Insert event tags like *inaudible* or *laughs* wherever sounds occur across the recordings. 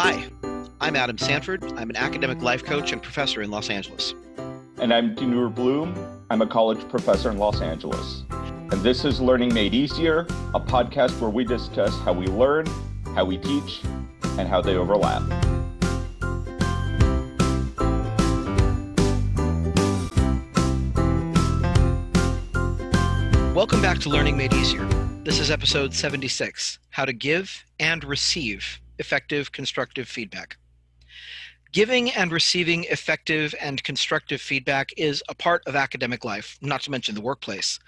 Hi, I'm Adam Sanford. I'm an academic life coach and professor in Los Angeles. And I'm Dinur Bloom. I'm a college professor in Los Angeles. And this is Learning Made Easier, a podcast where we discuss how we learn, how we teach, and how they overlap. Welcome back to Learning Made Easier. This is episode 76 How to Give and Receive Effective Constructive Feedback. Giving and receiving effective and constructive feedback is a part of academic life, not to mention the workplace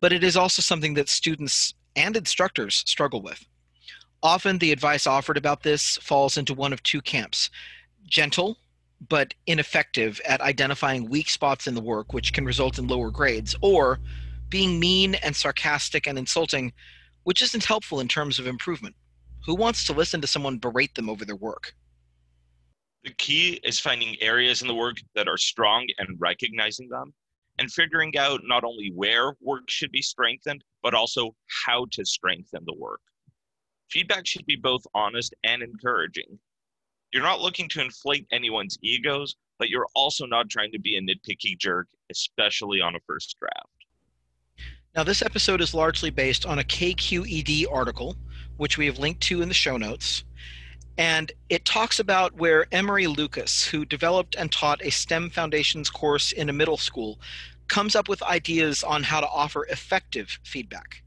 but it is also something that students and instructors struggle with. Often, the advice offered about this falls into one of two camps gentle, but ineffective at identifying weak spots in the work, which can result in lower grades, or being mean and sarcastic and insulting, which isn't helpful in terms of improvement. Who wants to listen to someone berate them over their work? The key is finding areas in the work that are strong and recognizing them and figuring out not only where work should be strengthened, but also how to strengthen the work. Feedback should be both honest and encouraging. You're not looking to inflate anyone's egos, but you're also not trying to be a nitpicky jerk, especially on a first draft. Now, this episode is largely based on a KQED article, which we have linked to in the show notes. And it talks about where Emory Lucas, who developed and taught a STEM Foundations course in a middle school, comes up with ideas on how to offer effective feedback.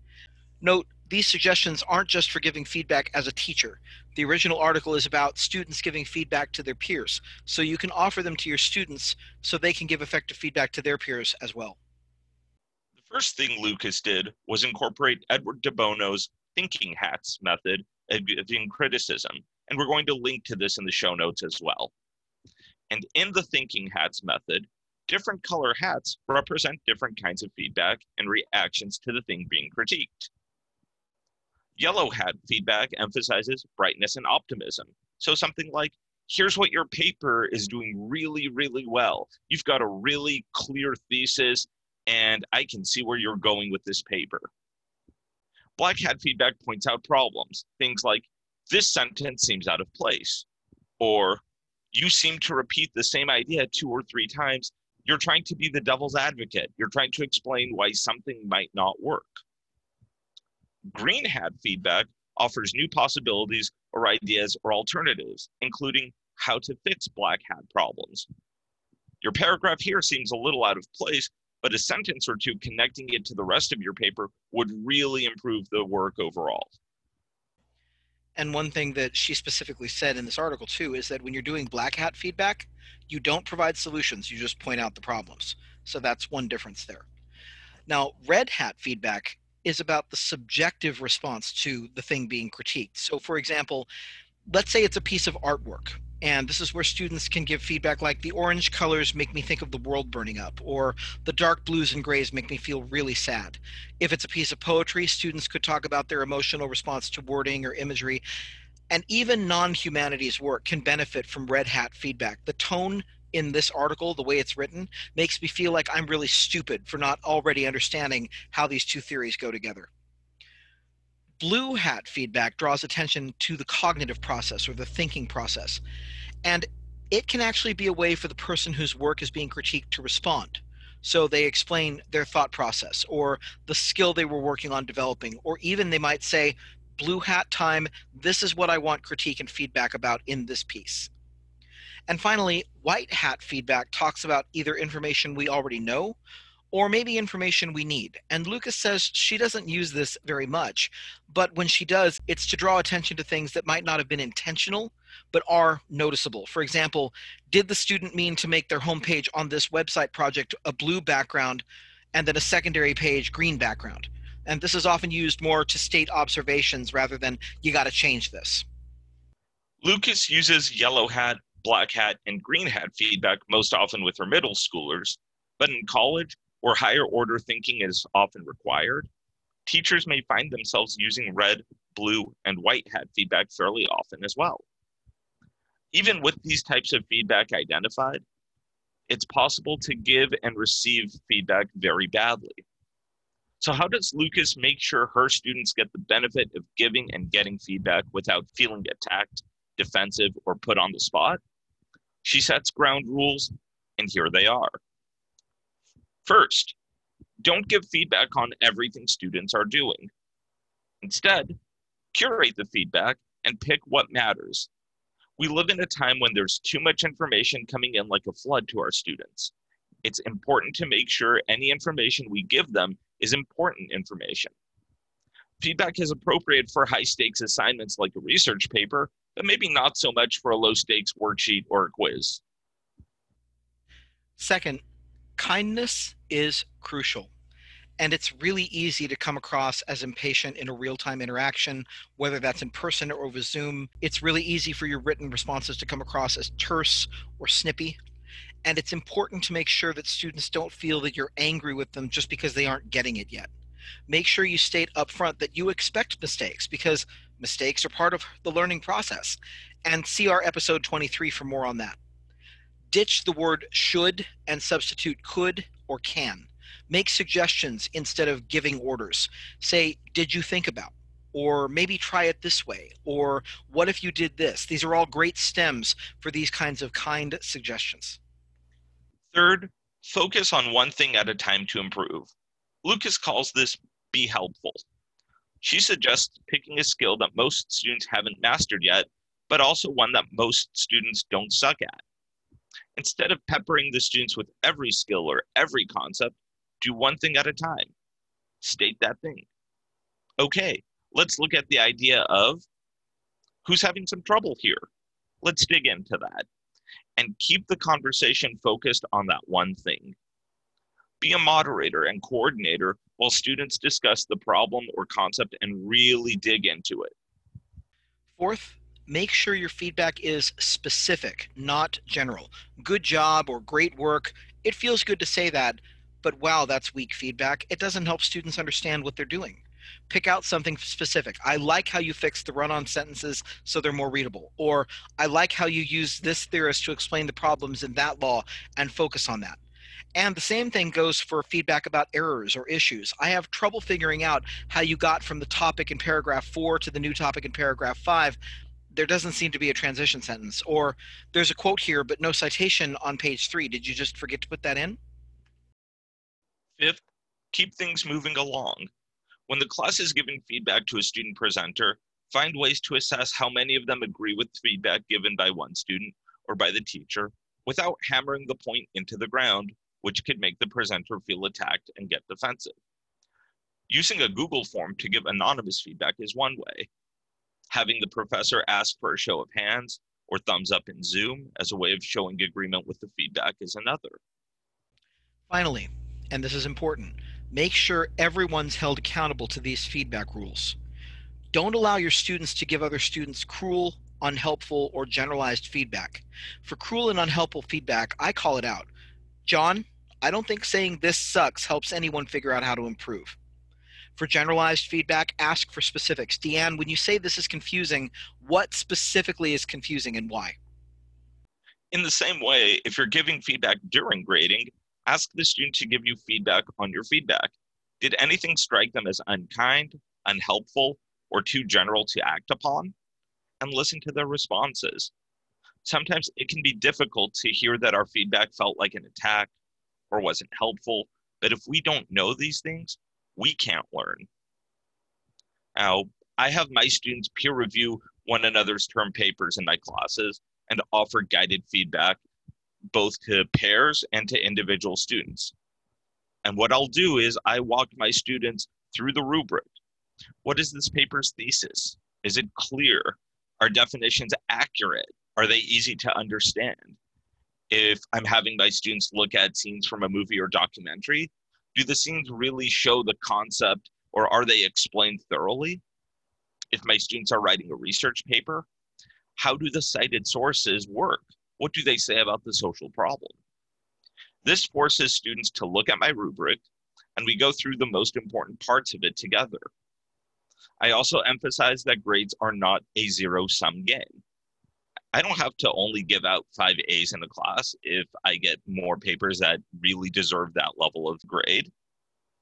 Note, these suggestions aren't just for giving feedback as a teacher. The original article is about students giving feedback to their peers, so you can offer them to your students so they can give effective feedback to their peers as well. The first thing Lucas did was incorporate Edward de Bono's thinking hats method of criticism and we're going to link to this in the show notes as well. And in the thinking hats method, different color hats represent different kinds of feedback and reactions to the thing being critiqued. Yellow hat feedback emphasizes brightness and optimism. So something like, here's what your paper is doing really, really well. You've got a really clear thesis, and I can see where you're going with this paper. Black hat feedback points out problems, things like, this sentence seems out of place. Or you seem to repeat the same idea two or three times. You're trying to be the devil's advocate. You're trying to explain why something might not work. Green hat feedback offers new possibilities or ideas or alternatives, including how to fix black hat problems. Your paragraph here seems a little out of place, but a sentence or two connecting it to the rest of your paper would really improve the work overall. And one thing that she specifically said in this article too is that when you're doing black hat feedback, you don't provide solutions, you just point out the problems. So that's one difference there. Now, red hat feedback is about the subjective response to the thing being critiqued. So, for example, let's say it's a piece of artwork and this is where students can give feedback like the orange colors make me think of the world burning up or the dark blues and grays make me feel really sad. If it's a piece of poetry students could talk about their emotional response to wording or imagery and even non-humanities work can benefit from red hat feedback. The tone in this article the way it's written makes me feel like i'm really stupid for not already understanding how these two theories go together Blue hat feedback draws attention to the cognitive process or the thinking process. And it can actually be a way for the person whose work is being critiqued to respond. So they explain their thought process or the skill they were working on developing, or even they might say, Blue hat time, this is what I want critique and feedback about in this piece. And finally, white hat feedback talks about either information we already know or maybe information we need. And Lucas says she doesn't use this very much, but when she does, it's to draw attention to things that might not have been intentional, but are noticeable. For example, did the student mean to make their homepage on this website project a blue background and then a secondary page green background? And this is often used more to state observations rather than you got to change this. Lucas uses yellow hat, black hat, and green hat feedback most often with her middle schoolers, but in college, where higher order thinking is often required, teachers may find themselves using red, blue, and white hat feedback fairly often as well. Even with these types of feedback identified, it's possible to give and receive feedback very badly. So, how does Lucas make sure her students get the benefit of giving and getting feedback without feeling attacked defensive, or put on the spot. She sets ground rules, and here they are. First, don't give feedback on everything students are doing. Instead, curate the feedback and pick what matters. We live in a time when there's too much information coming in like a flood to our students. It's important to make sure any information we give them is important information. Feedback is appropriate for high stakes assignments like a research paper, but maybe not so much for a low stakes worksheet or a quiz. Second, kindness is crucial. And it's really easy to come across as impatient in a real time interaction, whether that's in person or over Zoom. It's really easy for your written responses to come across as terse or snippy. And it's important to make sure that students don't feel that you're angry with them just because they aren't getting it yet. Make sure you state upfront that you expect mistakes because mistakes are part of the learning process. And see our episode 23 for more on that. Ditch the word should and substitute could or can make suggestions instead of giving orders. Say, did you think about? Or maybe try it this way. Or what if you did this? These are all great stems for these kinds of kind suggestions. Third, focus on one thing at a time to improve. Lucas calls this be helpful. She suggests picking a skill that most students haven't mastered yet, but also one that most students don't suck at. Instead of peppering the students with every skill or every concept, do one thing at a time. State that thing. Okay, let's look at the idea of who's having some trouble here. Let's dig into that and keep the conversation focused on that one thing. Be a moderator and coordinator while students discuss the problem or concept and really dig into it. Fourth, make sure your feedback is specific, not general. Good job or great work. It feels good to say that, but wow, that's weak feedback. It doesn't help students understand what they're doing. Pick out something specific. I like how you fixed the run on sentences so they're more readable. Or I like how you use this theorist to explain the problems in that law and focus on that. And the same thing goes for feedback about errors or issues. I have trouble figuring out how you got from the topic in paragraph four to the new topic in paragraph five. There doesn't seem to be a transition sentence. Or there's a quote here, but no citation on page three. Did you just forget to put that in? Fifth, keep things moving along. When the class is giving feedback to a student presenter, find ways to assess how many of them agree with feedback given by one student or by the teacher without hammering the point into the ground, which could make the presenter feel attacked and get defensive. Using a Google form to give anonymous feedback is one way. Having the professor ask for a show of hands or thumbs up in Zoom as a way of showing agreement with the feedback is another. Finally, and this is important, make sure everyone's held accountable to these feedback rules. Don't allow your students to give other students cruel, unhelpful, or generalized feedback. For cruel and unhelpful feedback, I call it out. John, I don't think saying this sucks helps anyone figure out how to improve. For generalized feedback, ask for specifics. Deanne, when you say this is confusing, what specifically is confusing and why? In the same way, if you're giving feedback during grading, Ask the student to give you feedback on your feedback. Did anything strike them as unkind, unhelpful, or too general to act upon? And listen to their responses. Sometimes it can be difficult to hear that our feedback felt like an attack or wasn't helpful, but if we don't know these things, we can't learn. Now, I have my students peer review one another's term papers in my classes and offer guided feedback both to pairs and to individual students. And what I'll do is I walk my students through the rubric. What is this paper's thesis? Is it clear? Are definitions accurate? Are they easy to understand? If I'm having my students look at scenes from a movie or documentary, do the scenes really show the concept or are they explained thoroughly? If my students are writing a research paper, how do the cited sources work? What do they say about the social problem? This forces students to look at my rubric and we go through the most important parts of it together. I also emphasize that grades are not a zero sum game. I don't have to only give out five A's in a class if I get more papers that really deserve that level of grade.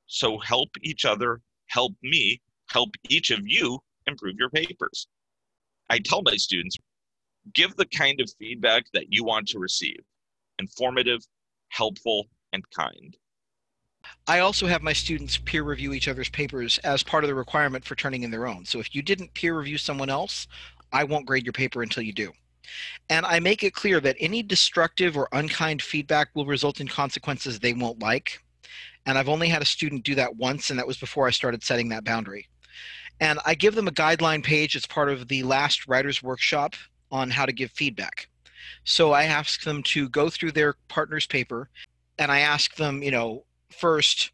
So help each other, help me, help each of you improve your papers. I tell my students Give the kind of feedback that you want to receive informative, helpful, and kind. I also have my students peer review each other's papers as part of the requirement for turning in their own. So if you didn't peer review someone else, I won't grade your paper until you do. And I make it clear that any destructive or unkind feedback will result in consequences they won't like. And I've only had a student do that once, and that was before I started setting that boundary. And I give them a guideline page as part of the last writer's workshop on how to give feedback. So I ask them to go through their partner's paper and I ask them, you know, first,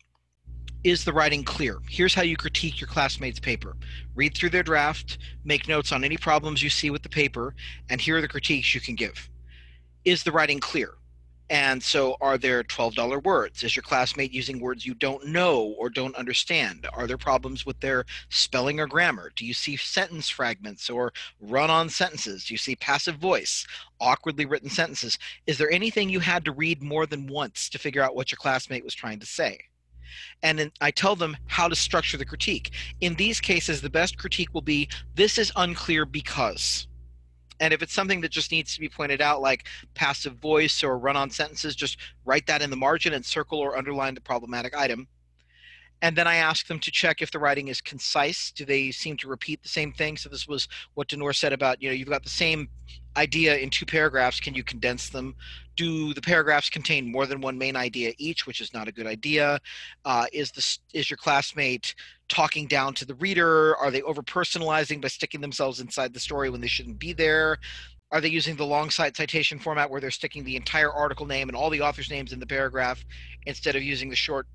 is the writing clear? Here's how you critique your classmates' paper. Read through their draft, make notes on any problems you see with the paper, and here are the critiques you can give. Is the writing clear? And so, are there $12 words? Is your classmate using words you don't know or don't understand? Are there problems with their spelling or grammar? Do you see sentence fragments or run on sentences? Do you see passive voice, awkwardly written sentences? Is there anything you had to read more than once to figure out what your classmate was trying to say? And then I tell them how to structure the critique. In these cases, the best critique will be this is unclear because and if it's something that just needs to be pointed out, like passive voice or run on sentences, just write that in the margin and circle or underline the problematic item. And then I ask them to check if the writing is concise. Do they seem to repeat the same thing? So this was what Dinur said about, you know, you've got the same idea in two paragraphs. Can you condense them? Do the paragraphs contain more than one main idea each, which is not a good idea? Uh, is this is your classmate talking down to the reader? Are they over personalizing by sticking themselves inside the story when they shouldn't be there? Are they using the long cite citation format where they're sticking the entire article name and all the authors' names in the paragraph instead of using the short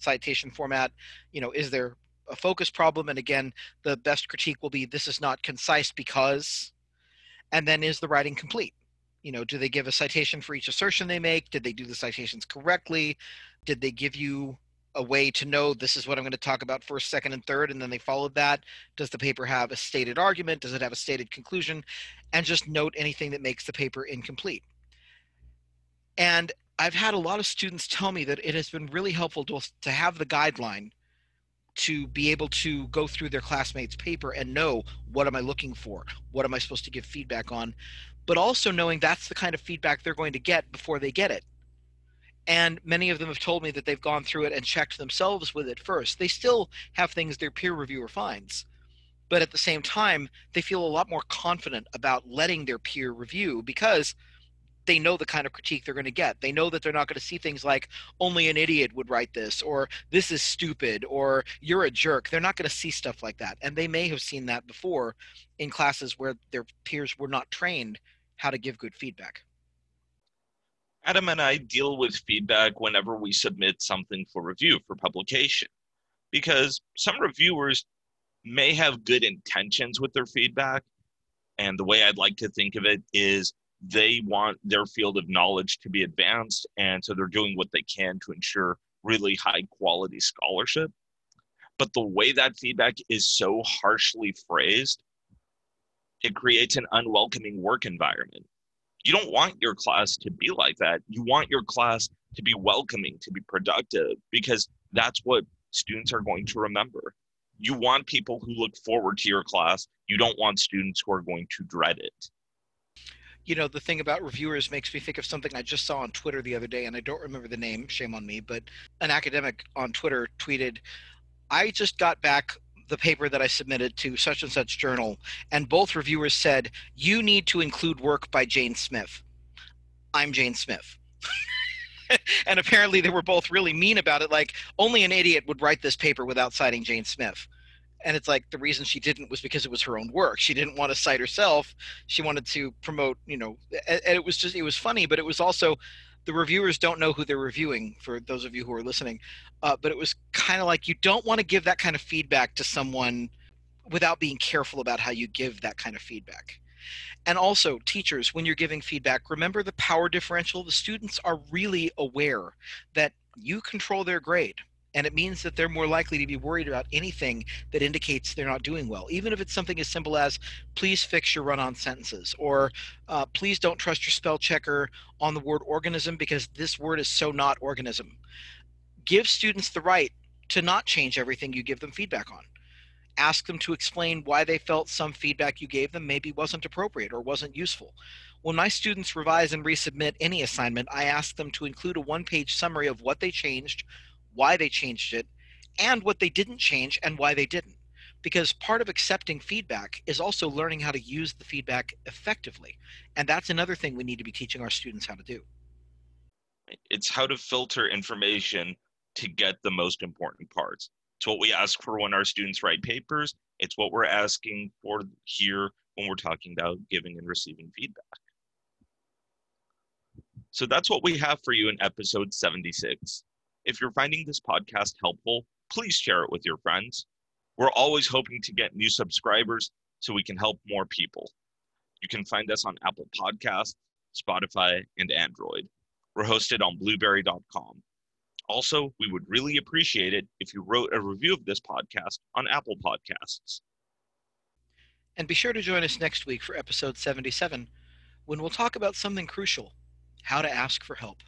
citation format you know is there a focus problem and again the best critique will be this is not concise because and then is the writing complete? You know do they give a citation for each assertion they make? Did they do the citations correctly? Did they give you a way to know this is what i'm going to talk about first second and third and then they followed that? Does the paper have a stated argument? Does it have a stated conclusion? And just note anything that makes the paper incomplete. And I've had a lot of students tell me that it has been really helpful to, to have the guideline to be able to go through their classmates' paper and know what am I looking for? What am I supposed to give feedback on? But also knowing that's the kind of feedback they're going to get before they get it. And many of them have told me that they've gone through it and checked themselves with it first. They still have things their peer reviewer finds. But at the same time, they feel a lot more confident about letting their peer review because – they know the kind of critique they're going to get. They know that they're not going to see things like only an idiot would write this or this is stupid or you're a jerk. They're not going to see stuff like that. And they may have seen that before in classes where their peers were not trained how to give good feedback. Adam and I deal with feedback whenever we submit something for review for publication because some reviewers may have good intentions with their feedback. And the way I'd like to think of it is they want their field of knowledge to be advanced and so they're doing what they can to ensure really high quality scholarship. But the way that feedback is so harshly phrased it creates an unwelcoming work environment. You don't want your class to be like that. You want your class to be welcoming to be productive because that's what students are going to remember. You want people who look forward to your class. You don't want students who are going to dread it you know, the thing about reviewers makes me think of something I just saw on Twitter the other day, and I don't remember the name, shame on me, but an academic on Twitter tweeted, I just got back the paper that I submitted to such and such journal, and both reviewers said, You need to include work by Jane Smith. I'm Jane Smith. *laughs* and apparently they were both really mean about it, like, only an idiot would write this paper without citing Jane Smith and it's like the reason she didn't was because it was her own work. She didn't want to cite herself. She wanted to promote you know and, it was just it was funny but it was also the reviewers don't know who they're reviewing for those of you who are listening uh, but it was kind of like you don't want to give that kind of feedback to someone without being careful about how you give that kind of feedback. And also teachers when you're giving feedback remember the power differential the students are really aware that you control their grade and it means that they're more likely to be worried about anything that indicates they're not doing well even if it's something as simple as please fix your run-on sentences or uh, please don't trust your spell checker on the word organism because this word is so not organism give students the right to not change everything you give them feedback on Ask them to explain why they felt some feedback you gave them maybe wasn't appropriate or wasn't useful. When my students revise and resubmit any assignment, I ask them to include a one page summary of what they changed, why they changed it, and what they didn't change and why they didn't. Because part of accepting feedback is also learning how to use the feedback effectively. And that's another thing we need to be teaching our students how to do. It's how to filter information to get the most important parts. It's what we ask for when our students write papers. It's what we're asking for here when we're talking about giving and receiving feedback. So that's what we have for you in episode 76. If you're finding this podcast helpful, please share it with your friends. We're always hoping to get new subscribers so we can help more people. You can find us on Apple Podcasts, Spotify, and Android. We're hosted on blubrry.com. Also, we would really appreciate it if you wrote a review of this podcast on Apple Podcasts. And be sure to join us next week for episode 77 when we'll talk about something crucial how to ask for help.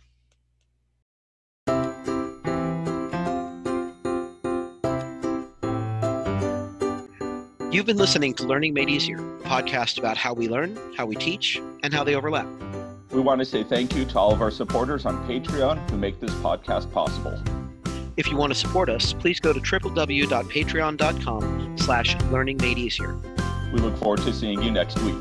You've been listening to Learning Made Easier, a podcast about how we learn, how we teach, and how they overlap. We want to say thank you to all of our supporters on Patreon who make this podcast possible. If you want to support us, please go to www.patreon.com slash learning made easier. We look forward to seeing you next week.